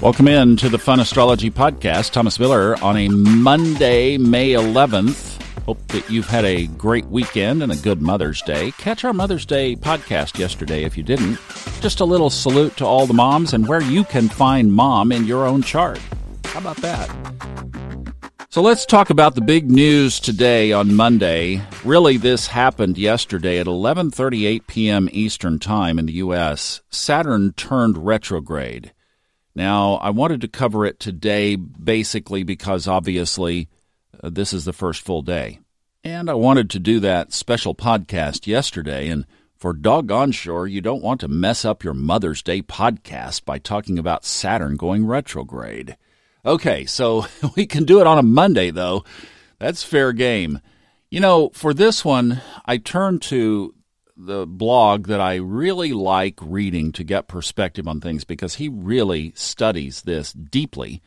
Welcome in to the Fun Astrology Podcast. Thomas Miller on a Monday, May 11th. Hope that you've had a great weekend and a good Mother's Day. Catch our Mother's Day podcast yesterday if you didn't. Just a little salute to all the moms and where you can find mom in your own chart. How about that? So let's talk about the big news today on Monday. Really this happened yesterday at 11:38 p.m. Eastern Time in the US. Saturn turned retrograde. Now, I wanted to cover it today basically because obviously uh, this is the first full day. And I wanted to do that special podcast yesterday and for doggone sure you don't want to mess up your Mother's Day podcast by talking about Saturn going retrograde. Okay, so we can do it on a Monday, though. That's fair game. You know, for this one, I turned to the blog that I really like reading to get perspective on things because he really studies this deeply.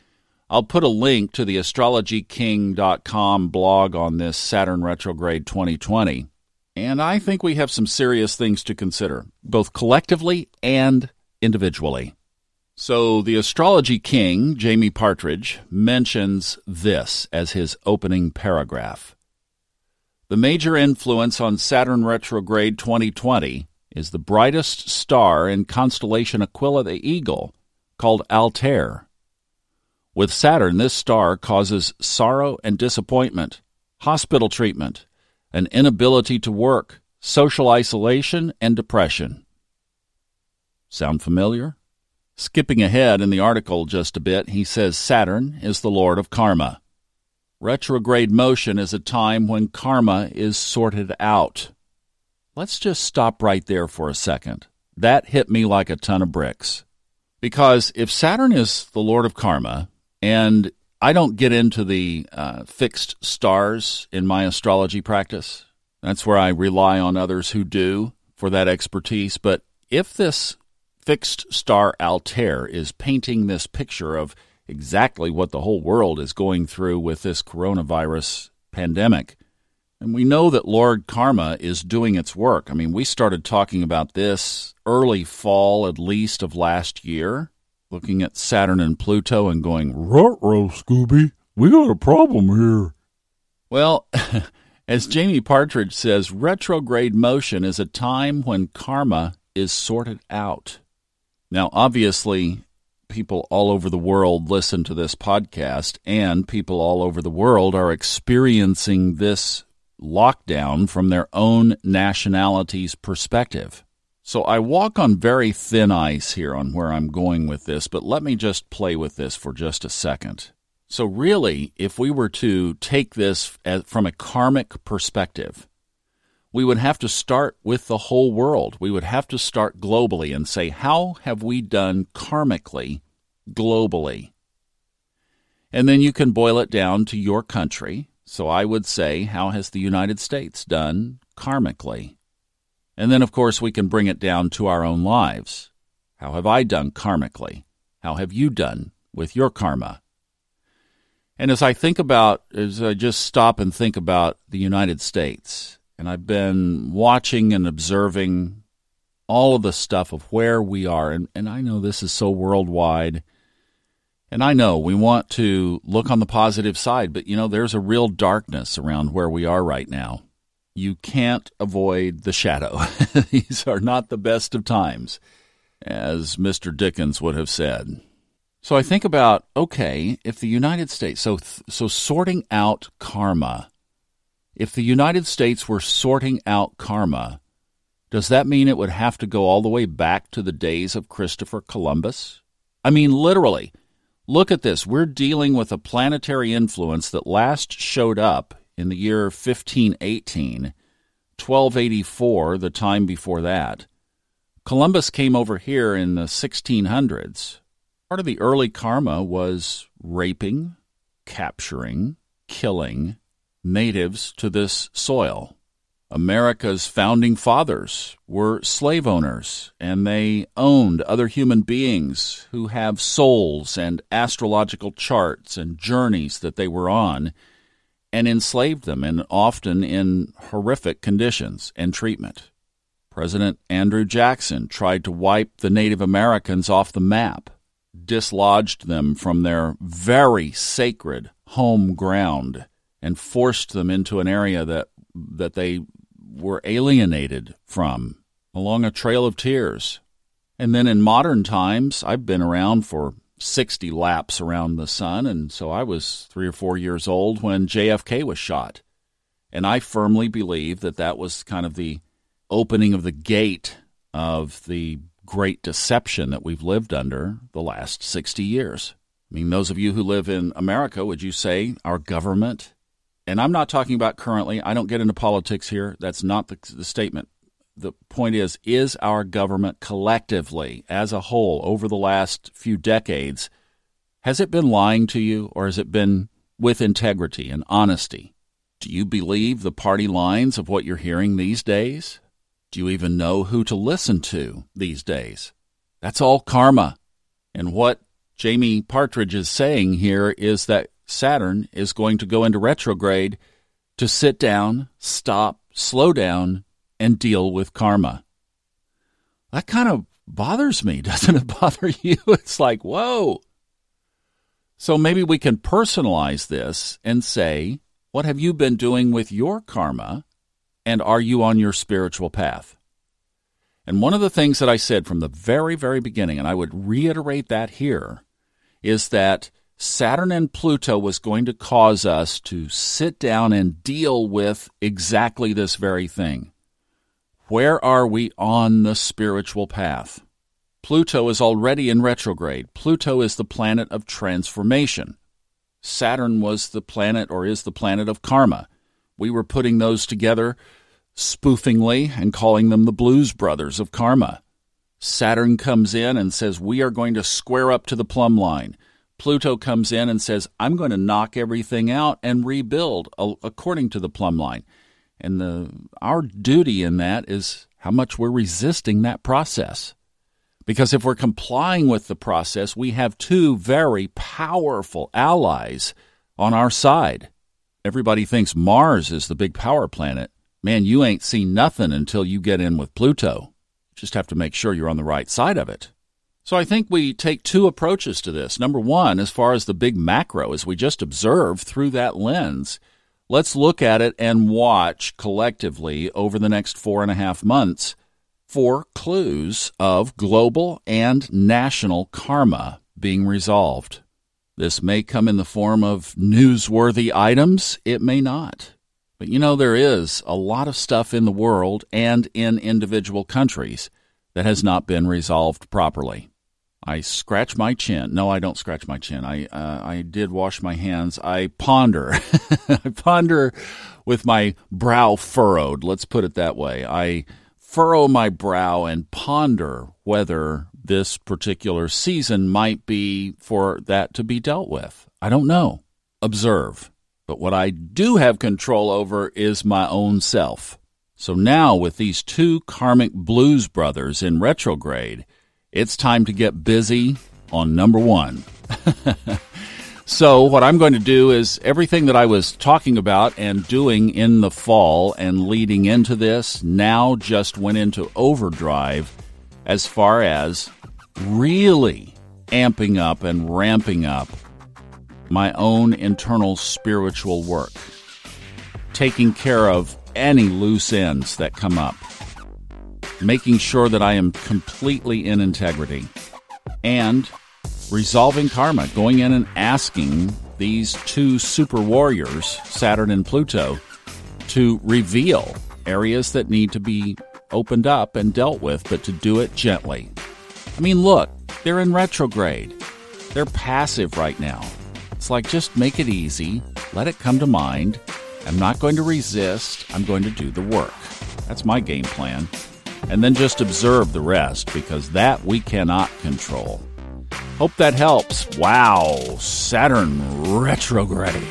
I'll put a link to the astrologyking.com blog on this Saturn retrograde 2020. And I think we have some serious things to consider, both collectively and individually. So, the astrology king, Jamie Partridge, mentions this as his opening paragraph. The major influence on Saturn retrograde 2020 is the brightest star in constellation Aquila the Eagle, called Altair. With Saturn, this star causes sorrow and disappointment, hospital treatment, an inability to work, social isolation, and depression. Sound familiar? Skipping ahead in the article just a bit, he says Saturn is the lord of karma. Retrograde motion is a time when karma is sorted out. Let's just stop right there for a second. That hit me like a ton of bricks. Because if Saturn is the lord of karma, and I don't get into the uh, fixed stars in my astrology practice, that's where I rely on others who do for that expertise. But if this fixed star Altair is painting this picture of exactly what the whole world is going through with this coronavirus pandemic. And we know that Lord Karma is doing its work. I mean, we started talking about this early fall, at least, of last year, looking at Saturn and Pluto and going, Ruh-roh, Scooby, we got a problem here. Well, as Jamie Partridge says, retrograde motion is a time when karma is sorted out. Now, obviously, people all over the world listen to this podcast, and people all over the world are experiencing this lockdown from their own nationality's perspective. So I walk on very thin ice here on where I'm going with this, but let me just play with this for just a second. So, really, if we were to take this from a karmic perspective, we would have to start with the whole world. We would have to start globally and say, how have we done karmically globally? And then you can boil it down to your country. So I would say, how has the United States done karmically? And then, of course, we can bring it down to our own lives. How have I done karmically? How have you done with your karma? And as I think about, as I just stop and think about the United States, and I've been watching and observing all of the stuff of where we are. And, and I know this is so worldwide. And I know we want to look on the positive side, but you know, there's a real darkness around where we are right now. You can't avoid the shadow. These are not the best of times, as Mr. Dickens would have said. So I think about okay, if the United States, so so sorting out karma if the United States were sorting out karma, does that mean it would have to go all the way back to the days of Christopher Columbus? I mean, literally. Look at this. We're dealing with a planetary influence that last showed up in the year 1518, 1284, the time before that. Columbus came over here in the 1600s. Part of the early karma was raping, capturing, killing, natives to this soil. America's founding fathers were slave owners, and they owned other human beings who have souls and astrological charts and journeys that they were on, and enslaved them, and often in horrific conditions and treatment. President Andrew Jackson tried to wipe the Native Americans off the map. dislodged them from their very sacred home ground and forced them into an area that that they were alienated from along a trail of tears. And then in modern times, I've been around for 60 laps around the sun, and so I was three or four years old when JFK was shot. And I firmly believe that that was kind of the opening of the gate of the great deception that we've lived under the last 60 years. I mean, those of you who live in America, would you say our government, and I'm not talking about currently, I don't get into politics here, that's not the, the statement. The point is, is our government collectively, as a whole, over the last few decades, has it been lying to you or has it been with integrity and honesty? Do you believe the party lines of what you're hearing these days? Do you even know who to listen to these days? That's all karma. And what Jamie Partridge is saying here is that Saturn is going to go into retrograde to sit down, stop, slow down, and deal with karma. That kind of bothers me. Doesn't it bother you? It's like, whoa. So maybe we can personalize this and say, what have you been doing with your karma and are you on your spiritual path? And one of the things that I said from the very, very beginning, and I would reiterate that here, is that Saturn and Pluto was going to cause us to sit down and deal with exactly this very thing. Where are we on the spiritual path? Pluto is already in retrograde. Pluto is the planet of transformation. Saturn was the planet or is the planet of karma. We were putting those together spoofingly and calling them the Blues Brothers of Karma. Saturn comes in and says, We are going to square up to the plumb line. Pluto comes in and says, I'm going to knock everything out and rebuild according to the plumb line. And the, our duty in that is how much we're resisting that process. Because if we're complying with the process, we have two very powerful allies on our side. Everybody thinks Mars is the big power planet. Man, you ain't seen nothing until you get in with Pluto. Just have to make sure you're on the right side of it. So I think we take two approaches to this. Number one, as far as the big macro, as we just observe through that lens, let's look at it and watch collectively over the next four and a half months for clues of global and national karma being resolved. This may come in the form of newsworthy items, it may not. But you know, there is a lot of stuff in the world and in individual countries that has not been resolved properly. I scratch my chin. No, I don't scratch my chin. I uh, I did wash my hands. I ponder. I ponder with my brow furrowed. Let's put it that way. I furrow my brow and ponder whether this particular season might be for that to be dealt with. I don't know. Observe. But what I do have control over is my own self. So now, with these two karmic blues brothers in retrograde, it's time to get busy on number one. So, what I'm going to do is everything that I was talking about and doing in the fall and leading into this now just went into overdrive as far as really amping up and ramping up my own internal spiritual work, taking care of any loose ends that come up, making sure that I am completely in integrity, and resolving karma, going in and asking these two super warriors, Saturn and Pluto, to reveal areas that need to be opened up and dealt with, but to do it gently. I mean, look, they're in retrograde. They're passive right now. It's like just make it easy, let it come to mind. I'm not going to resist, I'm going to do the work. That's my game plan. And then just observe the rest because that we cannot control. Hope that helps. Wow, Saturn retrograde.